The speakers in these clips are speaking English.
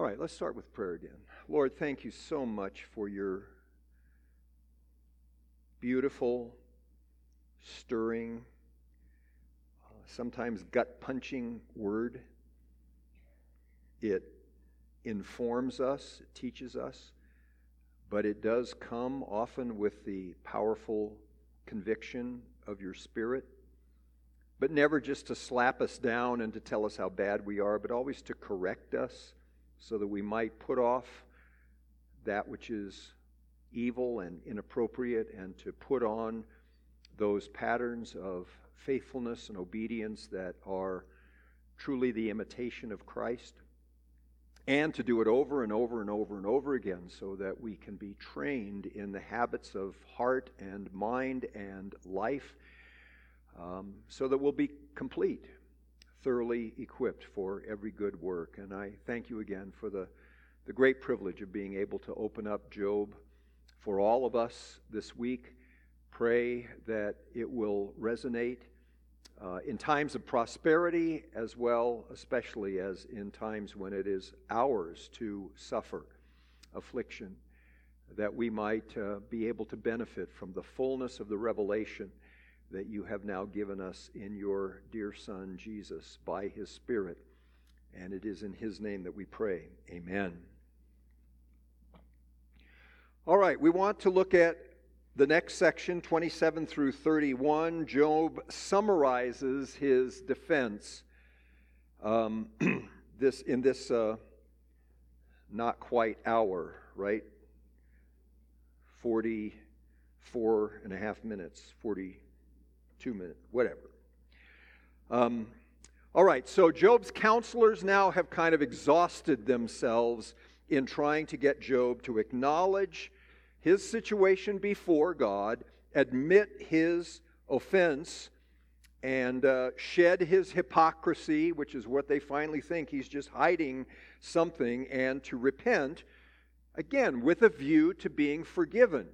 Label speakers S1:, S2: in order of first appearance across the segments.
S1: All right, let's start with prayer again. Lord, thank you so much for your beautiful, stirring, uh, sometimes gut punching word. It informs us, it teaches us, but it does come often with the powerful conviction of your spirit. But never just to slap us down and to tell us how bad we are, but always to correct us so that we might put off that which is evil and inappropriate and to put on those patterns of faithfulness and obedience that are truly the imitation of Christ. And to do it over and over and over and over again so that we can be trained in the habits of heart and mind and life um, so that we'll be complete, thoroughly equipped for every good work. And I thank you again for the, the great privilege of being able to open up Job for all of us this week. Pray that it will resonate uh, in times of prosperity as well, especially as in times when it is ours to suffer affliction, that we might uh, be able to benefit from the fullness of the revelation that you have now given us in your dear Son, Jesus, by his Spirit. And it is in his name that we pray. Amen. All right, we want to look at the next section, 27 through 31. Job summarizes his defense um, this, in this uh, not quite hour, right? 44 and a half minutes, 42 minutes, whatever. Um, all right, so Job's counselors now have kind of exhausted themselves in trying to get Job to acknowledge his situation before God, admit his offense, and uh, shed his hypocrisy, which is what they finally think he's just hiding something, and to repent, again, with a view to being forgiven.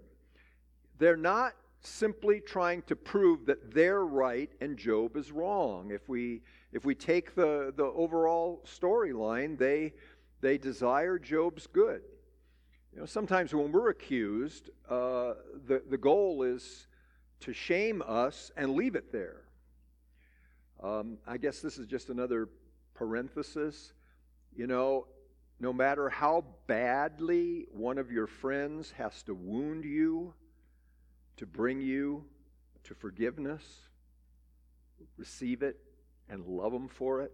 S1: They're not simply trying to prove that they're right and Job is wrong. If we, if we take the, the overall storyline, they, they desire Job's good. You know, sometimes when we're accused, uh, the, the goal is to shame us and leave it there. Um, I guess this is just another parenthesis. You know, no matter how badly one of your friends has to wound you to bring you to forgiveness, receive it and love them for it.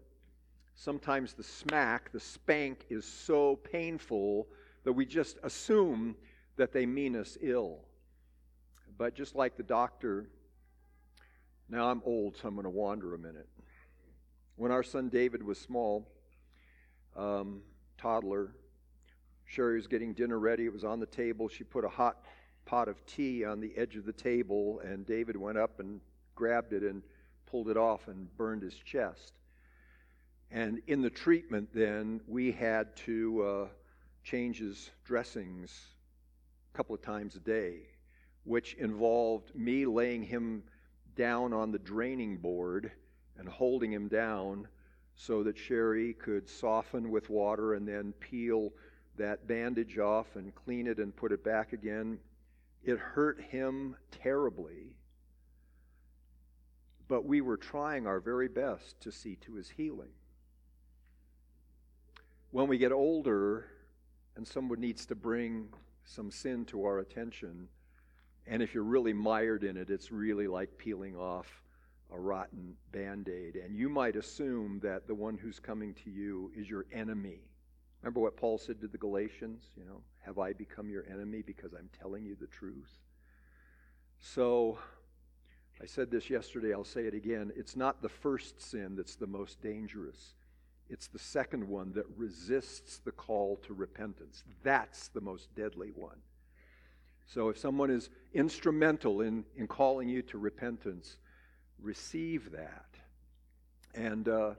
S1: Sometimes the smack, the spank, is so painful that we just assume that they mean us ill. But just like the doctor, now I'm old, so I'm going to wander a minute. When our son David was small, um, toddler, Sherry was getting dinner ready. It was on the table. She put a hot pot of tea on the edge of the table, and David went up and grabbed it and pulled it off and burned his chest. And in the treatment, then, we had to uh, his dressings a couple of times a day, which involved me laying him down on the draining board and holding him down so that Sherry could soften with water and then peel that bandage off and clean it and put it back again. It hurt him terribly, but we were trying our very best to see to his healing. When we get older, and someone needs to bring some sin to our attention. And if you're really mired in it, it's really like peeling off a rotten band aid. And you might assume that the one who's coming to you is your enemy. Remember what Paul said to the Galatians? You know, have I become your enemy because I'm telling you the truth? So, I said this yesterday, I'll say it again. It's not the first sin that's the most dangerous. It's the second one that resists the call to repentance. That's the most deadly one. So if someone is instrumental in, in calling you to repentance, receive that. And, uh,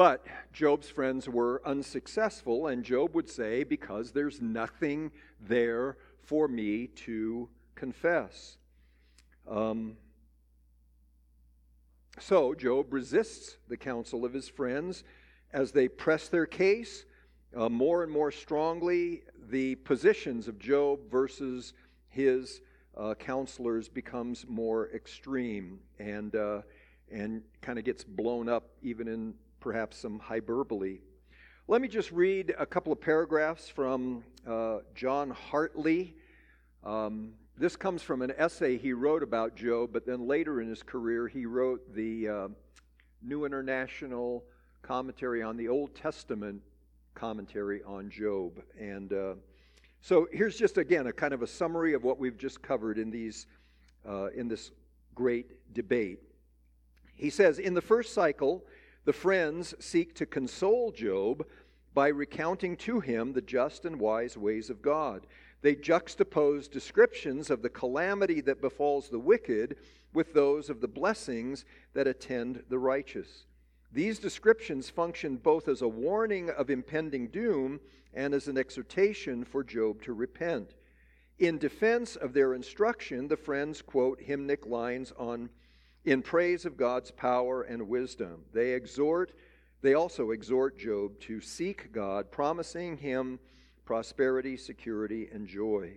S1: but Job's friends were unsuccessful, and Job would say, because there's nothing there for me to confess. Um, so Job resists the counsel of his friends as they press their case, uh, more and more strongly, the positions of Job versus his uh, counselors becomes more extreme and, uh, and kind of gets blown up even in perhaps some hyperbole. Let me just read a couple of paragraphs from uh, John Hartley. Um, this comes from an essay he wrote about Job, but then later in his career, he wrote the uh, New International Commentary on the Old Testament commentary on Job. And uh, so here's just again a kind of a summary of what we've just covered in these uh, in this great debate. He says in the first cycle, the friends seek to console Job by recounting to him the just and wise ways of God. They juxtapose descriptions of the calamity that befalls the wicked with those of the blessings that attend the righteous. These descriptions function both as a warning of impending doom and as an exhortation for Job to repent. In defense of their instruction, the friends quote hymnic lines on in praise of God's power and wisdom. They exhort they also exhort Job to seek God, promising him prosperity, security, and joy.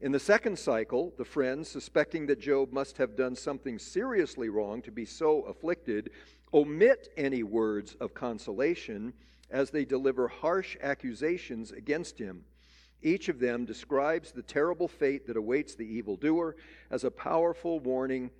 S1: In the second cycle, the friends, suspecting that Job must have done something seriously wrong to be so afflicted, omit any words of consolation as they deliver harsh accusations against him. Each of them describes the terrible fate that awaits the evildoer as a powerful warning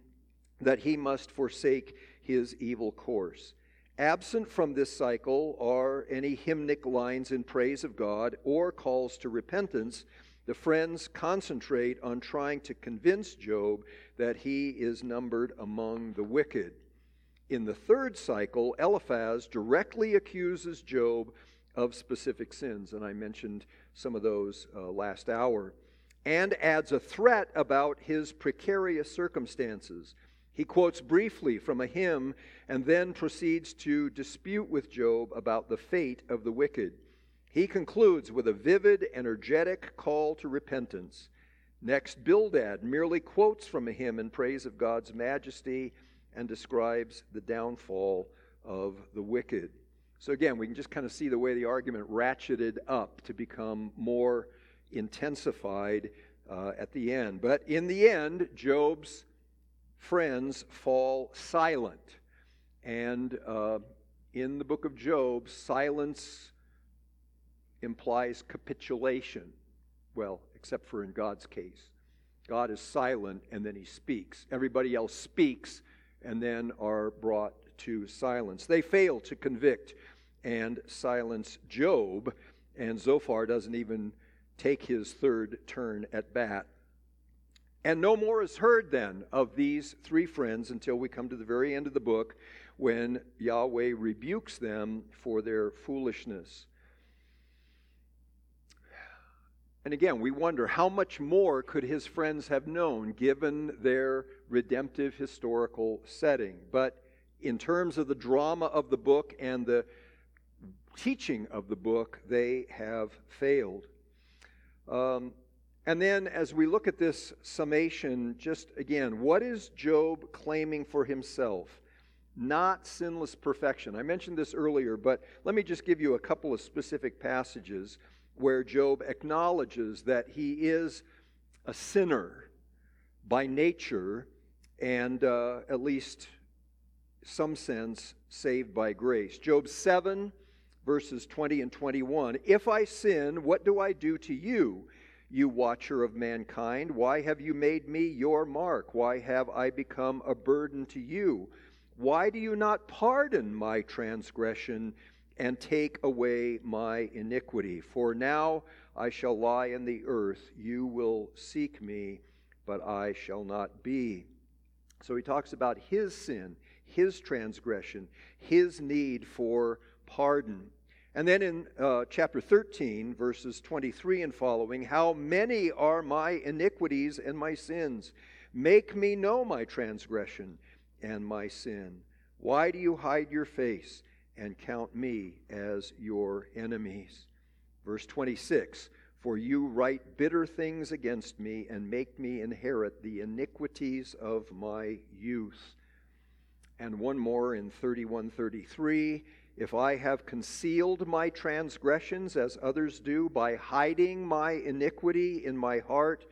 S1: that he must forsake his evil course. Absent from this cycle are any hymnic lines in praise of God or calls to repentance. The friends concentrate on trying to convince Job that he is numbered among the wicked. In the third cycle, Eliphaz directly accuses Job of specific sins, and I mentioned some of those uh, last hour, and adds a threat about his precarious circumstances. He quotes briefly from a hymn and then proceeds to dispute with Job about the fate of the wicked. He concludes with a vivid, energetic call to repentance. Next, Bildad merely quotes from a hymn in praise of God's majesty and describes the downfall of the wicked. So, again, we can just kind of see the way the argument ratcheted up to become more intensified uh, at the end. But in the end, Job's friends fall silent. And uh, in the book of Job, silence implies capitulation. Well, except for in God's case. God is silent and then he speaks. Everybody else speaks and then are brought to silence. They fail to convict and silence Job, and Zophar doesn't even take his third turn at bat. And no more is heard then of these three friends until we come to the very end of the book when Yahweh rebukes them for their foolishness. And again, we wonder how much more could his friends have known given their redemptive historical setting. But in terms of the drama of the book and the teaching of the book, they have failed. Um, and then, as we look at this summation, just again, what is Job claiming for himself? Not sinless perfection. I mentioned this earlier, but let me just give you a couple of specific passages where Job acknowledges that he is a sinner by nature and, uh, at least some sense, saved by grace. Job 7, verses 20 and 21. If I sin, what do I do to you? You watcher of mankind? Why have you made me your mark? Why have I become a burden to you? Why do you not pardon my transgression and take away my iniquity? For now I shall lie in the earth. You will seek me, but I shall not be. So he talks about his sin, his transgression, his need for pardon. And then in uh, chapter 13, verses 23 and following, how many are my iniquities and my sins? Make me know my transgression and my sin. Why do you hide your face and count me as your enemies? Verse 26 For you write bitter things against me and make me inherit the iniquities of my youth. And one more in 31 33 if I have concealed my transgressions as others do by hiding my iniquity in my heart,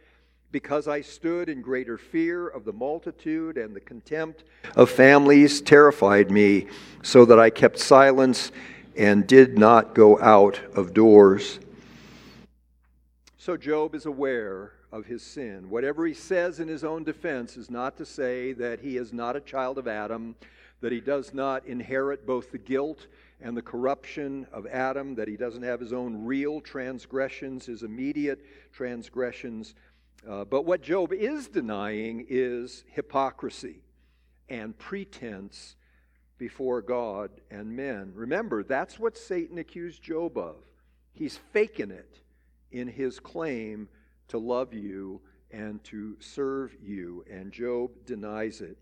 S1: because I stood in greater fear of the multitude and the contempt of families terrified me, so that I kept silence and did not go out of doors. So Job is aware of his sin. Whatever he says in his own defense is not to say that he is not a child of Adam, that he does not inherit both the guilt and the corruption of Adam, that he doesn't have his own real transgressions, his immediate transgressions. Uh, but what Job is denying is hypocrisy and pretense before God and men. Remember, that's what Satan accused Job of. He's faking it in his claim to love you and to serve you, and Job denies it.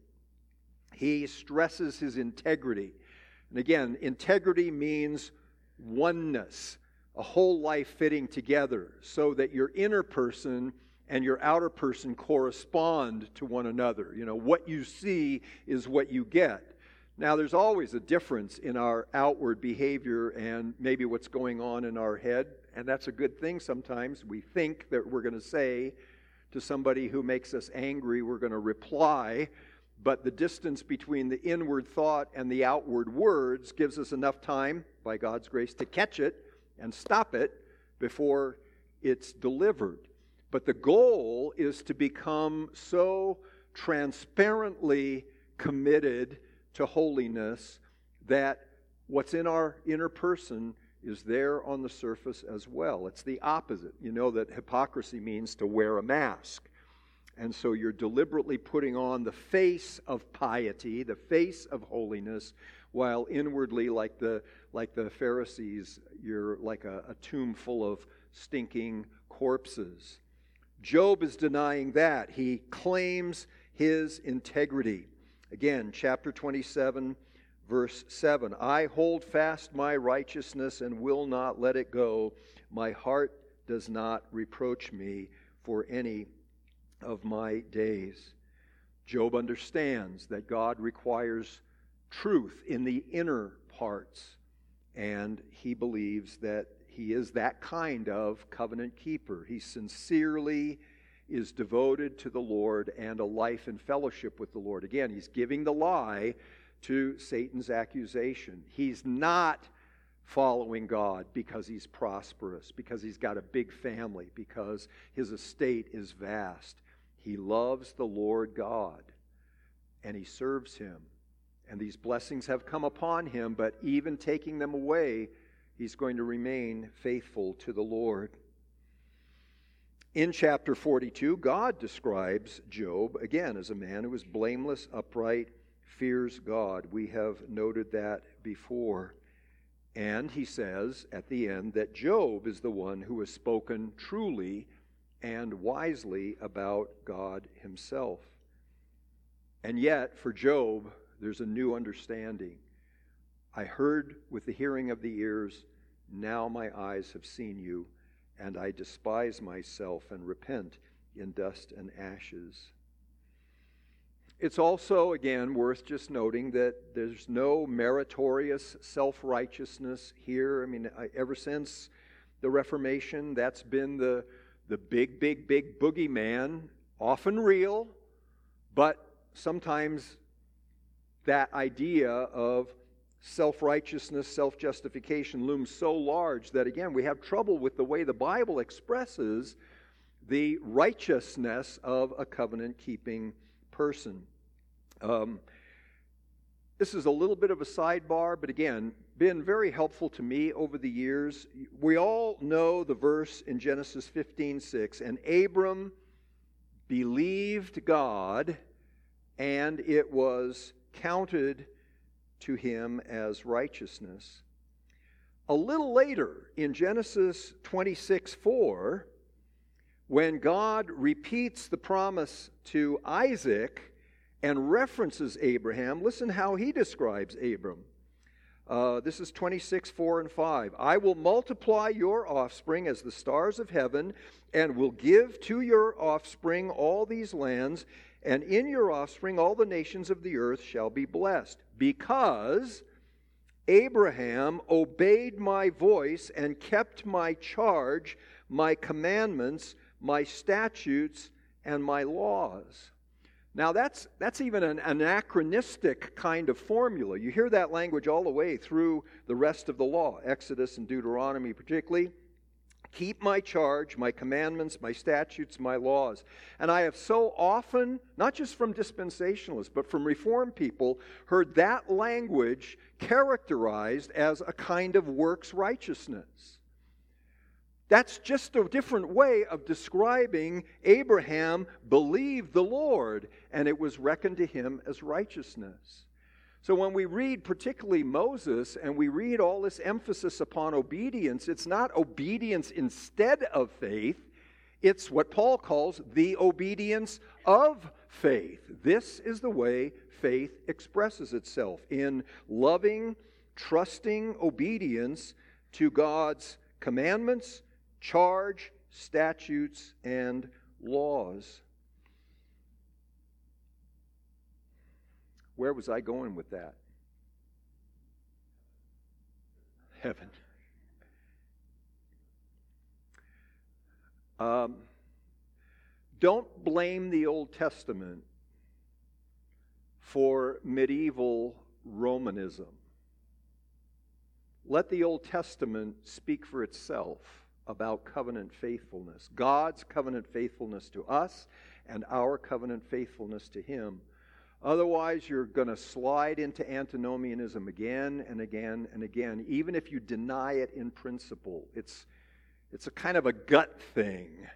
S1: He stresses his integrity. And again, integrity means oneness, a whole life fitting together, so that your inner person and your outer person correspond to one another. You know, what you see is what you get. Now, there's always a difference in our outward behavior and maybe what's going on in our head, and that's a good thing sometimes. We think that we're going to say to somebody who makes us angry, we're going to reply, but the distance between the inward thought and the outward words gives us enough time, by God's grace, to catch it and stop it before it's delivered. But the goal is to become so transparently committed to holiness that what's in our inner person is there on the surface as well. It's the opposite. You know that hypocrisy means to wear a mask. And so you're deliberately putting on the face of piety, the face of holiness, while inwardly, like the, like the Pharisees, you're like a, a tomb full of stinking corpses. Job is denying that. He claims his integrity. Again, chapter 27, verse 7 I hold fast my righteousness and will not let it go. My heart does not reproach me for any of my days. Job understands that God requires truth in the inner parts, and he believes that he is that kind of covenant keeper. He sincerely is devoted to the Lord and a life in fellowship with the Lord. Again, he's giving the lie to Satan's accusation. He's not following God because he's prosperous, because he's got a big family, because his estate is vast. He loves the Lord God and he serves him. And these blessings have come upon him, but even taking them away, he's going to remain faithful to the Lord. In chapter 42, God describes Job again as a man who is blameless, upright, fears God. We have noted that before. And he says at the end that Job is the one who has spoken truly and wisely about God himself. And yet, for Job, there's a new understanding. I heard with the hearing of the ears, now my eyes have seen you and I despise myself and repent in dust and ashes. It's also, again, worth just noting that there's no meritorious self righteousness here. I mean, ever since the Reformation, that's been the, the big, big, big boogeyman, often real, but sometimes that idea of self righteousness, self justification looms so large that, again, we have trouble with the way the Bible expresses the righteousness of a covenant keeping person. Um, this is a little bit of a sidebar, but again, been very helpful to me over the years. We all know the verse in Genesis 15 6, and Abram believed God, and it was counted to him as righteousness. A little later, in Genesis 26 4, when God repeats the promise to Isaac and references Abraham, listen how he describes Abram. Uh, this is 26, 4 and 5. I will multiply your offspring as the stars of heaven, and will give to your offspring all these lands, and in your offspring all the nations of the earth shall be blessed, because Abraham obeyed my voice and kept my charge, my commandments, my statutes, and my laws. Now, that's, that's even an anachronistic kind of formula. You hear that language all the way through the rest of the law, Exodus and Deuteronomy particularly. Keep my charge, my commandments, my statutes, my laws. And I have so often, not just from dispensationalists, but from Reformed people, heard that language characterized as a kind of works righteousness. That's just a different way of describing Abraham believed the Lord, and it was reckoned to him as righteousness. So when we read particularly Moses and we read all this emphasis upon obedience, it's not obedience instead of faith, it's what Paul calls the obedience of faith. This is the way faith expresses itself in loving, trusting obedience to God's commandments, charge, statutes, and laws. Where was I going with that? Heaven. Um, don't blame the Old Testament for medieval Romanism. Let the Old Testament speak for itself about covenant faithfulness, God's covenant faithfulness to us and our covenant faithfulness to Him. Otherwise, you're going to slide into antinomianism again and again and again, even if you deny it in principle. It's, it's a kind of a gut thing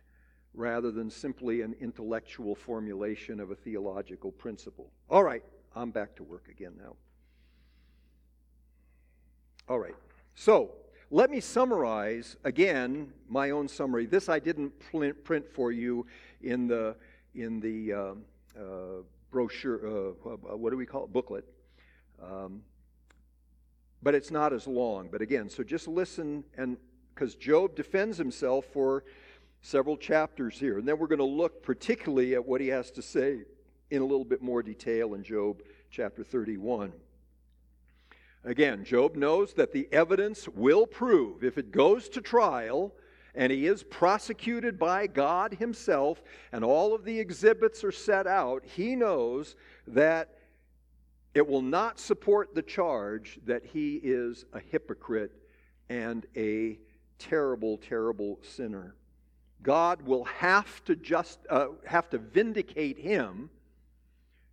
S1: rather than simply an intellectual formulation of a theological principle. All right, I'm back to work again now. All right, so let me summarize again my own summary. This I didn't print for you in the in the uh, uh, brochure. Uh, uh, what do we call it? Booklet. Um, but it's not as long. But again, so just listen, and because Job defends himself for several chapters here, and then we're going to look particularly at what he has to say in a little bit more detail in Job chapter 31. Again, Job knows that the evidence will prove, if it goes to trial, and he is prosecuted by God himself, and all of the exhibits are set out, he knows that it will not support the charge that he is a hypocrite and a terrible, terrible sinner. God will have to just uh, have to vindicate him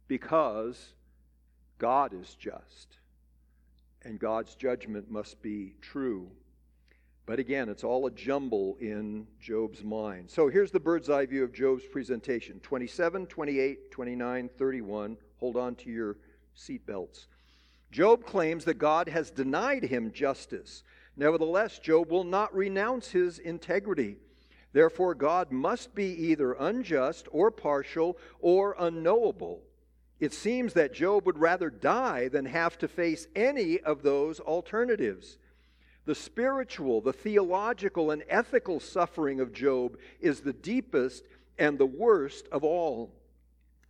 S1: because God is just and God's judgment must be true. But again, it's all a jumble in Job's mind. So here's the bird's eye view of Job's presentation 27, 28, 29, 31. Hold on to your seatbelts. Job claims that God has denied him justice. Nevertheless, Job will not renounce his integrity. Therefore, God must be either unjust or partial or unknowable. It seems that Job would rather die than have to face any of those alternatives. The spiritual, the theological, and ethical suffering of Job is the deepest and the worst of all.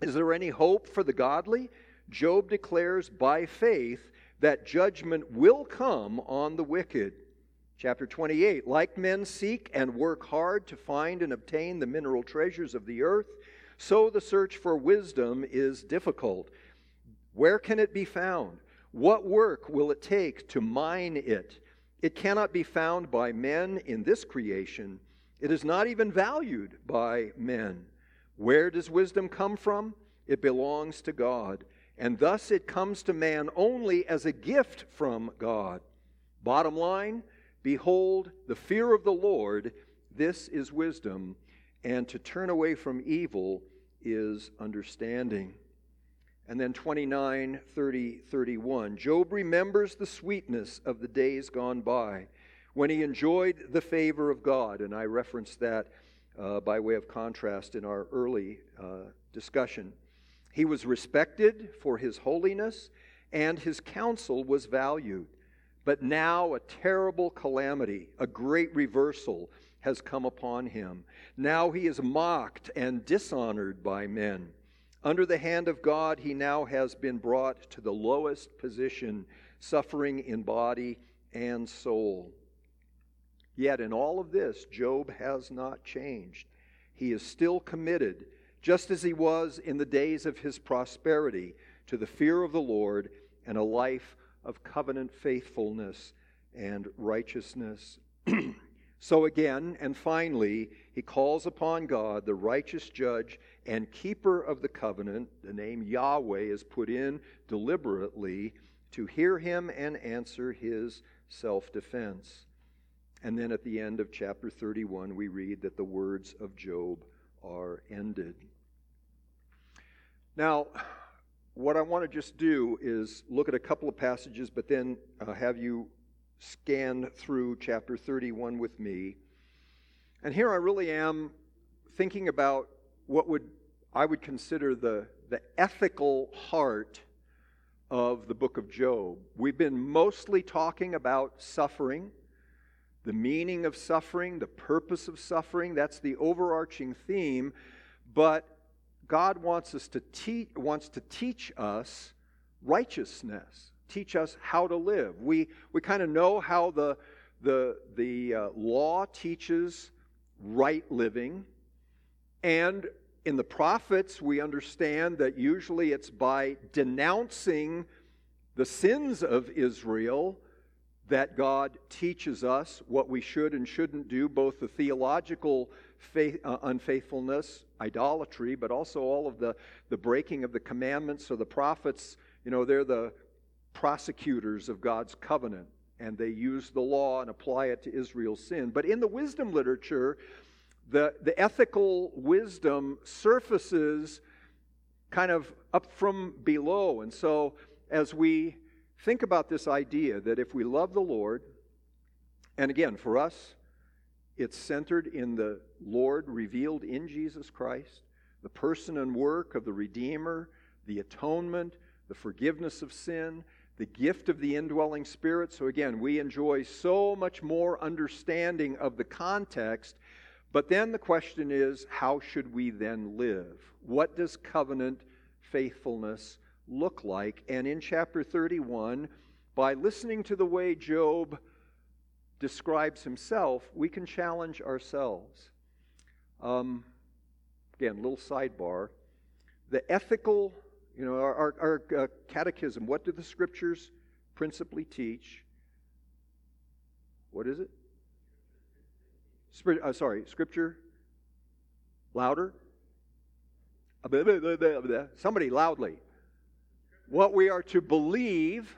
S1: Is there any hope for the godly? Job declares by faith that judgment will come on the wicked. Chapter 28 Like men seek and work hard to find and obtain the mineral treasures of the earth, so the search for wisdom is difficult. Where can it be found? What work will it take to mine it? It cannot be found by men in this creation. It is not even valued by men. Where does wisdom come from? It belongs to God. And thus it comes to man only as a gift from God. Bottom line Behold, the fear of the Lord, this is wisdom, and to turn away from evil is understanding. And then 29, 30, 31. Job remembers the sweetness of the days gone by when he enjoyed the favor of God. And I referenced that uh, by way of contrast in our early uh, discussion. He was respected for his holiness, and his counsel was valued. But now a terrible calamity, a great reversal, has come upon him. Now he is mocked and dishonored by men. Under the hand of God, he now has been brought to the lowest position suffering in body and soul. Yet in all of this, Job has not changed. He is still committed, just as he was in the days of his prosperity, to the fear of the Lord and a life of covenant faithfulness and righteousness. so again and finally, he calls upon God, the righteous judge and keeper of the covenant. The name Yahweh is put in deliberately to hear him and answer his self defense. And then at the end of chapter 31, we read that the words of Job are ended. Now, what I want to just do is look at a couple of passages, but then uh, have you scan through chapter 31 with me. And here I really am thinking about what would I would consider the, the ethical heart of the book of Job. We've been mostly talking about suffering, the meaning of suffering, the purpose of suffering. That's the overarching theme. But God wants us to teach wants to teach us righteousness, teach us how to live. We we kind of know how the the the uh, law teaches right living, and in the prophets we understand that usually it's by denouncing the sins of Israel that God teaches us what we should and shouldn't do, both the theological faith, uh, unfaithfulness, idolatry, but also all of the, the breaking of the commandments. So the prophets, you know, they're the prosecutors of God's covenant, and they use the law and apply it to Israel's sin. But in the wisdom literature, the, the ethical wisdom surfaces kind of up from below. And so as we think about this idea that if we love the Lord, and again, for us, it's centered in the Lord revealed in Jesus Christ, the person and work of the Redeemer, the atonement, the forgiveness of sin, the gift of the indwelling Spirit. So, again, we enjoy so much more understanding of the context. But then the question is how should we then live? What does covenant faithfulness look like? And in chapter 31, by listening to the way Job describes himself, we can challenge ourselves. Um, again, little sidebar. The ethical, you know, our, our, our uh, catechism, what do the scriptures principally teach? What is it? Uh, sorry, scripture? Louder? Somebody loudly. What we are to believe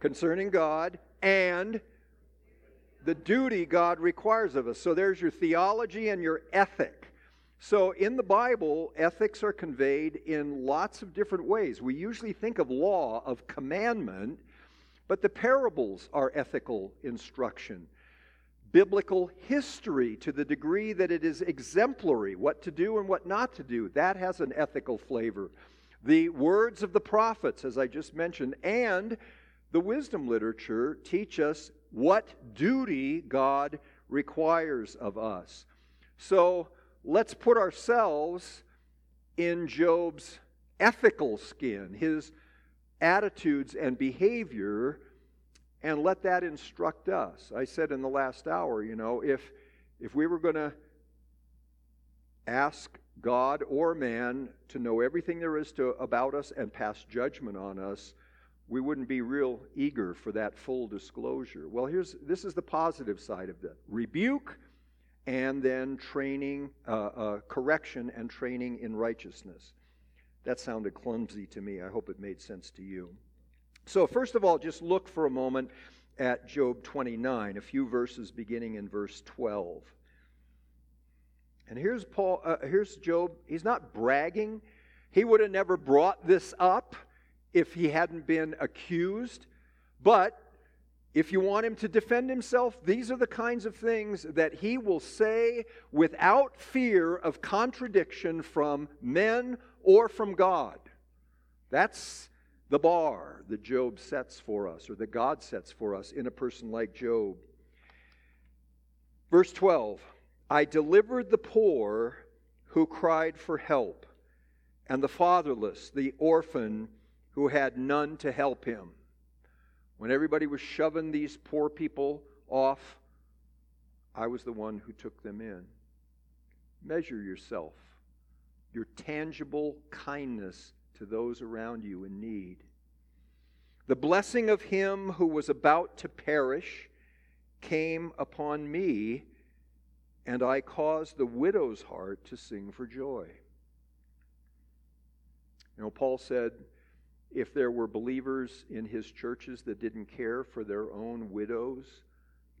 S1: concerning God and the duty God requires of us. So there's your theology and your ethic. So in the Bible, ethics are conveyed in lots of different ways. We usually think of law, of commandment, but the parables are ethical instruction. Biblical history, to the degree that it is exemplary, what to do and what not to do, that has an ethical flavor. The words of the prophets, as I just mentioned, and the wisdom literature teach us what duty God requires of us. So let's put ourselves in Job's ethical skin, his attitudes and behavior, and let that instruct us. I said in the last hour, you know, if if we were going to ask God or man to know everything there is to about us and pass judgment on us, we wouldn't be real eager for that full disclosure. Well, here's this is the positive side of that rebuke and then training, uh, uh, correction and training in righteousness. That sounded clumsy to me. I hope it made sense to you. So, first of all, just look for a moment at Job 29, a few verses beginning in verse 12. And here's Paul. Uh, here's Job. He's not bragging. He would have never brought this up if he hadn't been accused. But if you want him to defend himself, these are the kinds of things that he will say without fear of contradiction from men or from God. That's the bar that Job sets for us, or that God sets for us in a person like Job. Verse 12 I delivered the poor who cried for help, and the fatherless, the orphan who had none to help him. When everybody was shoving these poor people off, I was the one who took them in. Measure yourself, your tangible kindness to those around you in need. The blessing of him who was about to perish came upon me, and I caused the widow's heart to sing for joy. You know, Paul said if there were believers in his churches that didn't care for their own widows,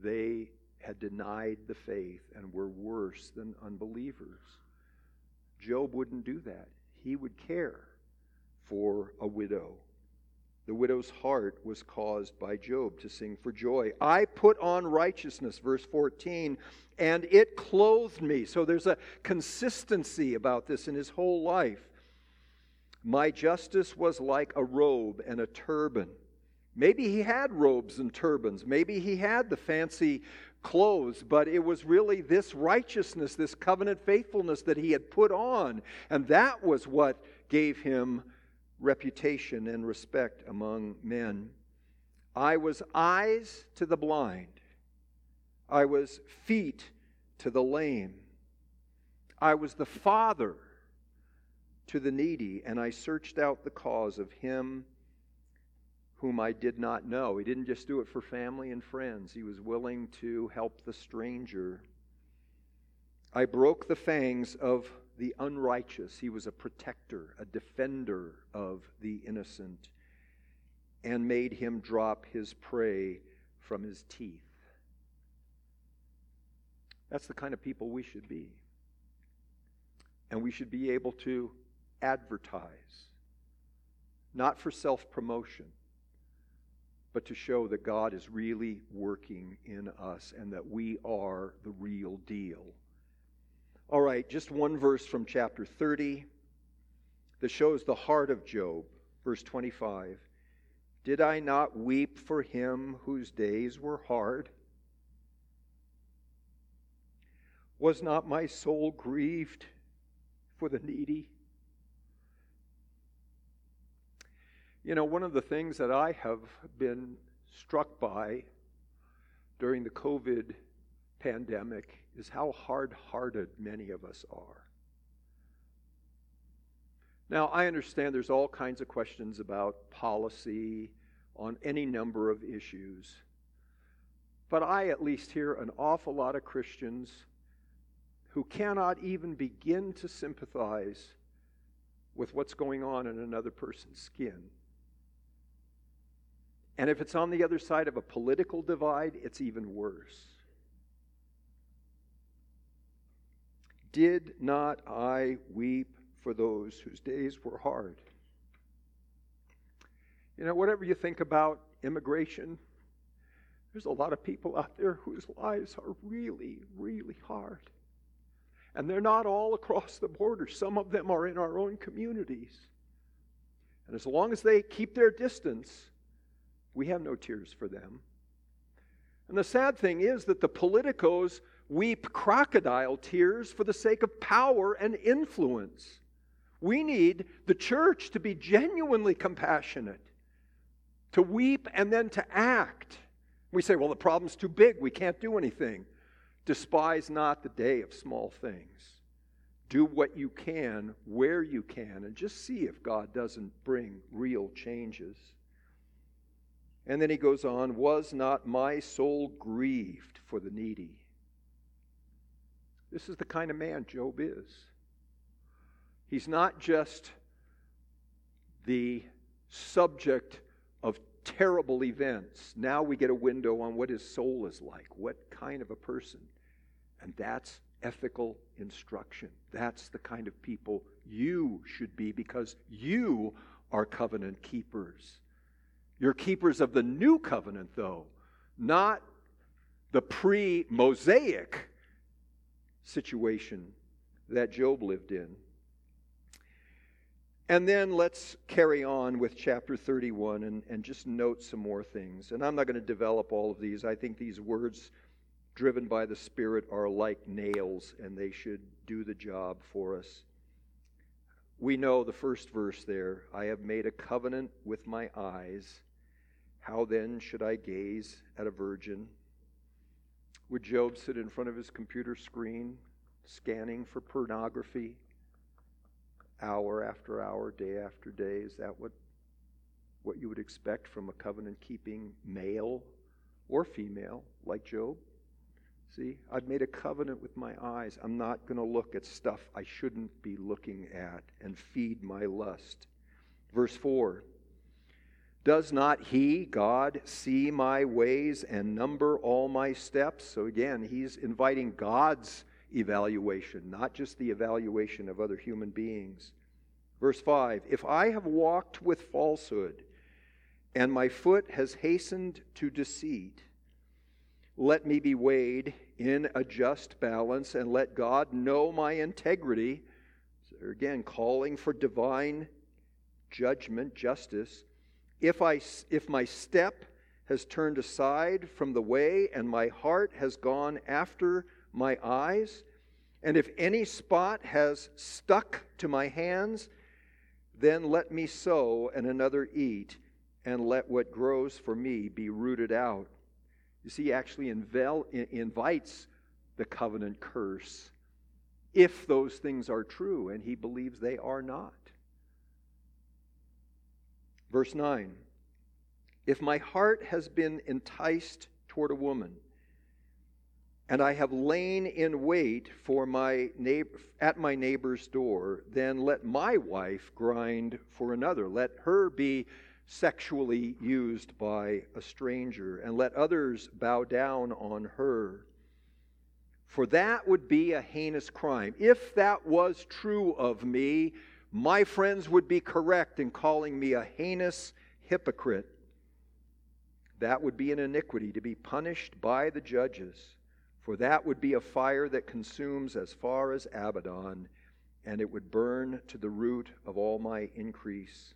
S1: they had denied the faith and were worse than unbelievers. Job wouldn't do that. He would care for a widow. The widow's heart was caused by Job to sing for joy. I put on righteousness, verse 14, and it clothed me. So there's a consistency about this in his whole life. My justice was like a robe and a turban. Maybe he had robes and turbans. Maybe he had the fancy clothes, but it was really this righteousness, this covenant faithfulness that he had put on. And that was what gave him reputation and respect among men. I was eyes to the blind, I was feet to the lame, I was the father to the needy, and I searched out the cause of him whom I did not know. He didn't just do it for family and friends, he was willing to help the stranger. I broke the fangs of the unrighteous. He was a protector, a defender of the innocent, and made him drop his prey from his teeth. That's the kind of people we should be. And we should be able to advertise, not for self promotion, but to show that God is really working in us and that we are the real deal. All right, just one verse from chapter 30 that shows the heart of Job. Verse 25 Did I not weep for him whose days were hard? Was not my soul grieved for the needy? You know, one of the things that I have been struck by during the COVID pandemic is how hard hearted many of us are. Now, I understand there's all kinds of questions about policy on any number of issues, but I at least hear an awful lot of Christians who cannot even begin to sympathize with what's going on in another person's skin. And if it's on the other side of a political divide, it's even worse. Did not I weep for those whose days were hard? You know, whatever you think about immigration, there's a lot of people out there whose lives are really, really hard. And they're not all across the border. Some of them are in our own communities. And as long as they keep their distance, we have no tears for them. And the sad thing is that the politicos weep crocodile tears for the sake of power and influence. We need the church to be genuinely compassionate, to weep and then to act. We say, well, the problem's too big, we can't do anything. Despise not the day of small things. Do what you can, where you can, and just see if God doesn't bring real changes. And then he goes on, Was not my soul grieved for the needy? This is the kind of man Job is. He's not just the subject of terrible events. Now we get a window on what his soul is like, what kind of a person. And that's ethical instruction. That's the kind of people you should be because you are covenant keepers. You're keepers of the new covenant, though, not the pre Mosaic situation that Job lived in. And then let's carry on with chapter 31 and, and just note some more things. And I'm not going to develop all of these. I think these words, driven by the Spirit, are like nails and they should do the job for us. We know the first verse there I have made a covenant with my eyes How then should I gaze at a virgin? Would Job sit in front of his computer screen, scanning for pornography, hour after hour, day after day? Is that what, what you would expect from a covenant keeping male or female like Job? See, I've made a covenant with my eyes. I'm not going to look at stuff I shouldn't be looking at and feed my lust. Verse 4 Does not He, God, see my ways and number all my steps? So again, He's inviting God's evaluation, not just the evaluation of other human beings. Verse 5 If I have walked with falsehood, and my foot has hastened to deceit, let me be weighed in a just balance and let God know my integrity. So again, calling for divine judgment, justice. If, I, if my step has turned aside from the way and my heart has gone after my eyes, and if any spot has stuck to my hands, then let me sow and another eat, and let what grows for me be rooted out. You see, he actually invel, invites the covenant curse if those things are true, and he believes they are not. Verse 9 If my heart has been enticed toward a woman, and I have lain in wait for my neighbor, at my neighbor's door, then let my wife grind for another. Let her be sexually used by a stranger, and let others bow down on her. For that would be a heinous crime. If that was true of me, my friends would be correct in calling me a heinous hypocrite. That would be an iniquity to be punished by the judges. For that would be a fire that consumes as far as Abaddon, and it would burn to the root of all my increase.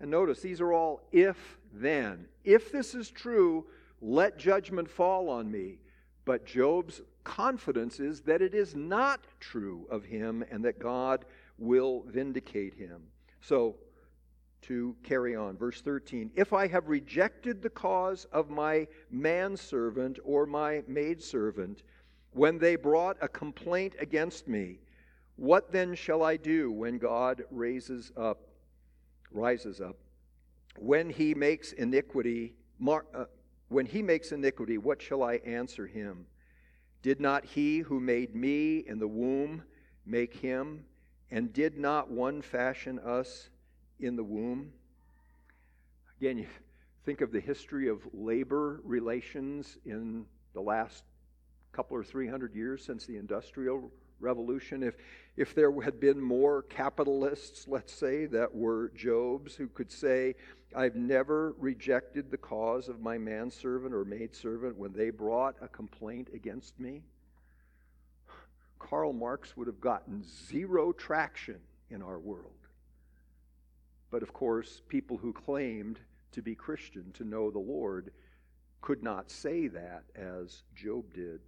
S1: And notice, these are all if then. If this is true, let judgment fall on me. But Job's confidence is that it is not true of him and that God will vindicate him. So, to carry on, verse 13 If I have rejected the cause of my manservant or my maidservant, when they brought a complaint against me, what then shall I do when God raises up rises up. When he makes iniquity, mar, uh, when he makes iniquity, what shall I answer him? Did not he who made me in the womb make him? And did not one fashion us in the womb? Again, you think of the history of labor relations in the last couple or three hundred years since the Industrial revolution, if, if there had been more capitalists, let's say, that were Job's, who could say, I've never rejected the cause of my manservant or maidservant when they brought a complaint against me, Karl Marx would have gotten zero traction in our world. But of course, people who claimed to be Christian, to know the Lord, could not say that as Job did.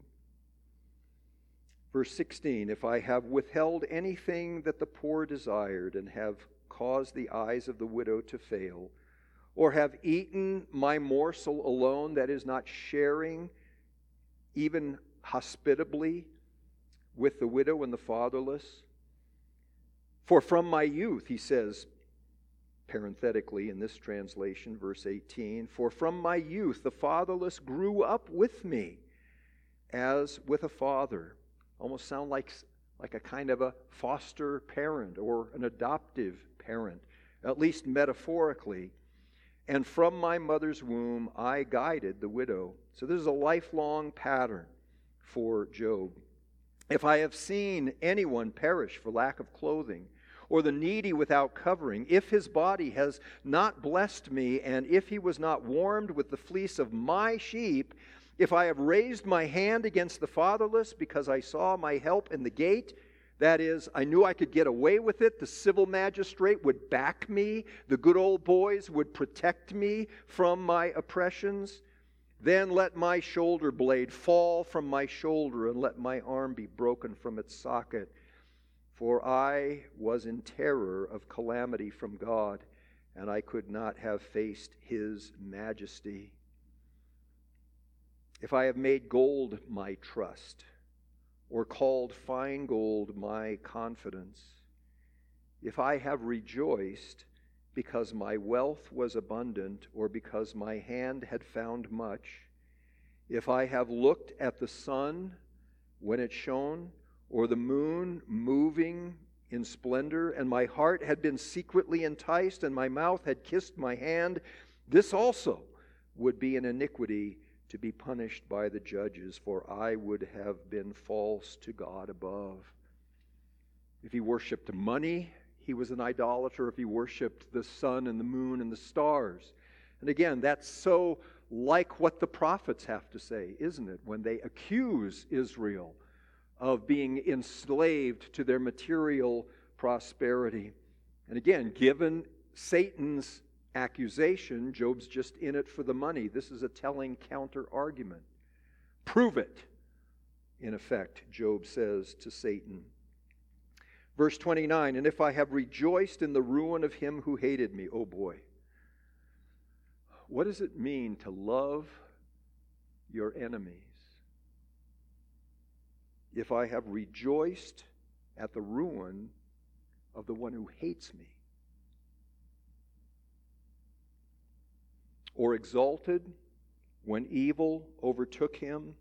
S1: Verse 16 If I have withheld anything that the poor desired, and have caused the eyes of the widow to fail, or have eaten my morsel alone, that is, not sharing even hospitably with the widow and the fatherless. For from my youth, he says, parenthetically in this translation, verse 18, for from my youth the fatherless grew up with me as with a father almost sound like, like a kind of a foster parent or an adoptive parent, at least metaphorically. And from my mother's womb, I guided the widow. So this is a lifelong pattern for Job. If I have seen anyone perish for lack of clothing, or the needy without covering, if his body has not blessed me, and if he was not warmed with the fleece of my sheep, if I have raised my hand against the fatherless because I saw my help in the gate, that is, I knew I could get away with it. The civil magistrate would back me. The good old boys would protect me from my oppressions. Then let my shoulder blade fall from my shoulder and let my arm be broken from its socket. For I was in terror of calamity from God, and I could not have faced his majesty. If I have made gold my trust, or called fine gold my confidence, if I have rejoiced because my wealth was abundant, or because my hand had found much, if I have looked at the sun when it shone, or the moon moving in splendor, and my heart had been secretly enticed, and my mouth had kissed my hand, this also would be an iniquity to be punished by the judges, for I would have been false to God above. If he worshiped money, he was an idolater. If he worshiped the sun and the moon and the stars. And again, that's so like what the prophets have to say, isn't it? When they accuse Israel of being enslaved to their material prosperity. And again, given Satan's accusation, Job's just in it for the money. This is a telling counter argument. Prove it, in effect, Job says to Satan. Verse 29 And if I have rejoiced in the ruin of him who hated me, oh boy, what does it mean to love your enemies? If I have rejoiced at the ruin of the one who hates me, or exalted when evil overtook him,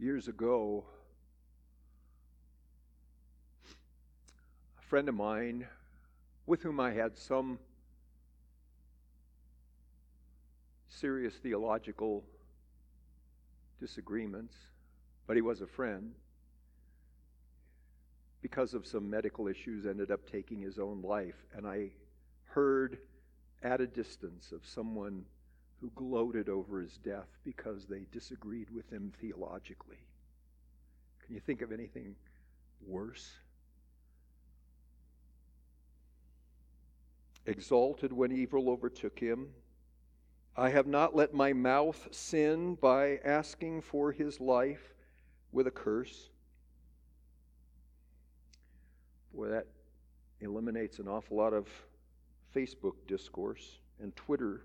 S1: years ago, a friend of mine with whom I had some serious theological disagreements, but he was a friend. Because of some medical issues, ended up taking his own life. And I heard at a distance of someone who gloated over his death because they disagreed with him theologically. Can you think of anything worse? exalted when evil overtook him. I have not let my mouth sin by asking for his life with a curse. Boy, that eliminates an awful lot of Facebook discourse and Twitter.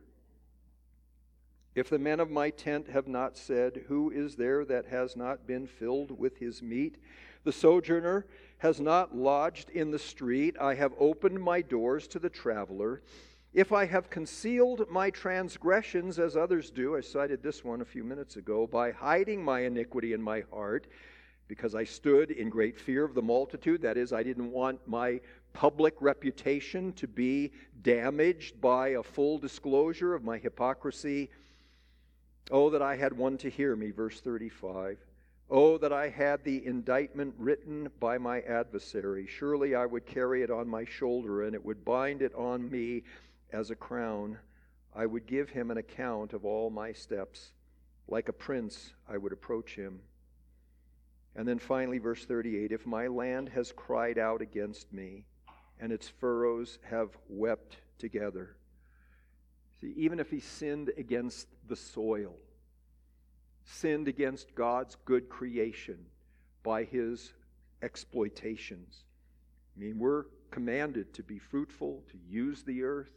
S1: If the men of my tent have not said, Who is there that has not been filled with his meat? The sojourner has not lodged in the street. I have opened my doors to the traveler. If I have concealed my transgressions as others do, I cited this one a few minutes ago, by hiding my iniquity in my heart, because I stood in great fear of the multitude. That is, I didn't want my public reputation to be damaged by a full disclosure of my hypocrisy. Oh, that I had one to hear me, verse 35. Oh, that I had the indictment written by my adversary. Surely I would carry it on my shoulder, and it would bind it on me as a crown. I would give him an account of all my steps. Like a prince, I would approach him. And then finally, verse 38 If my land has cried out against me, and its furrows have wept together. See, even if he sinned against the soil, sinned against God's good creation by his exploitations. I mean, we're commanded to be fruitful, to use the earth,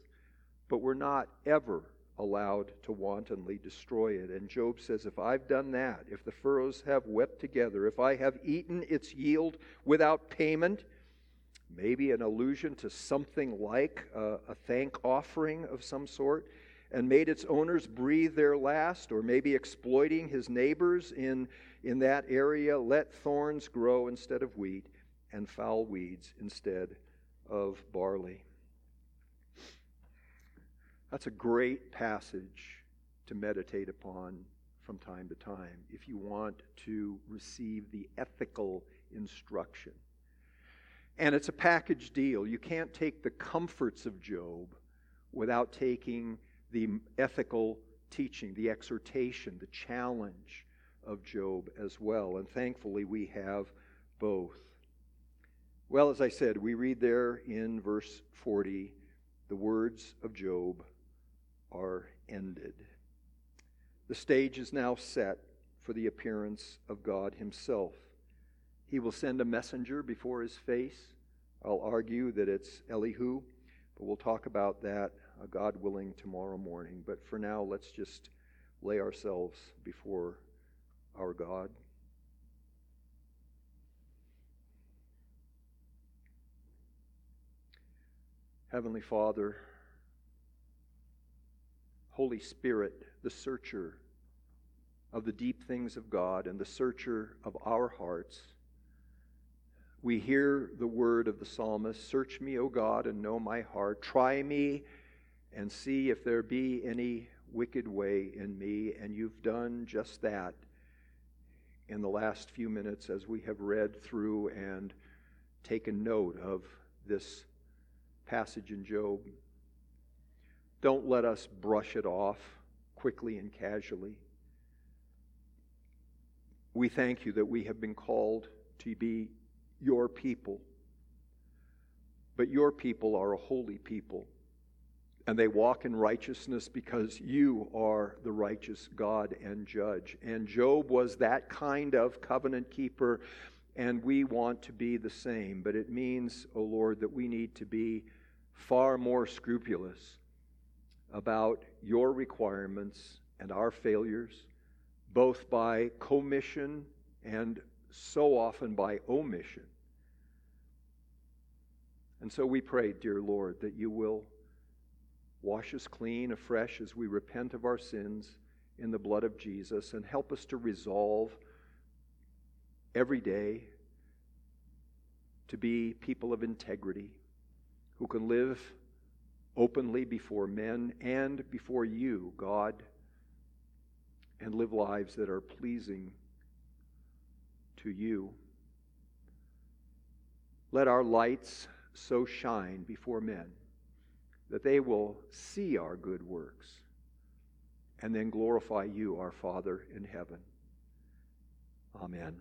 S1: but we're not ever allowed to wantonly destroy it. And Job says, If I've done that, if the furrows have wept together, if I have eaten its yield without payment, maybe an allusion to something like a, a thank offering of some sort, and made its owners breathe their last, or maybe exploiting his neighbors in, in that area, let thorns grow instead of wheat and foul weeds instead of barley. That's a great passage to meditate upon from time to time if you want to receive the ethical instruction. And it's a package deal. You can't take the comforts of Job without taking the ethical teaching, the exhortation, the challenge of Job as well. And thankfully, we have both. Well, as I said, we read there in verse 40 the words of Job are ended. The stage is now set for the appearance of God Himself. He will send a messenger before his face. I'll argue that it's Elihu, but we'll talk about that, uh, God willing, tomorrow morning. But for now, let's just lay ourselves before our God. Heavenly Father, Holy Spirit, the searcher of the deep things of God and the searcher of our hearts, we hear the word of the psalmist Search me, O God, and know my heart. Try me and see if there be any wicked way in me. And you've done just that in the last few minutes as we have read through and taken note of this passage in Job. Don't let us brush it off quickly and casually. We thank you that we have been called to be your people. But your people are a holy people, and they walk in righteousness because you are the righteous God and judge. And Job was that kind of covenant keeper, and we want to be the same. But it means, O oh Lord, that we need to be far more scrupulous about your requirements and our failures, both by commission and so often by omission. And so we pray, dear Lord, that you will wash us clean afresh as we repent of our sins in the blood of Jesus and help us to resolve every day to be people of integrity who can live openly before men and before you, God, and live lives that are pleasing to you. Let our lights so shine before men that they will see our good works and then glorify you, our Father in heaven. Amen.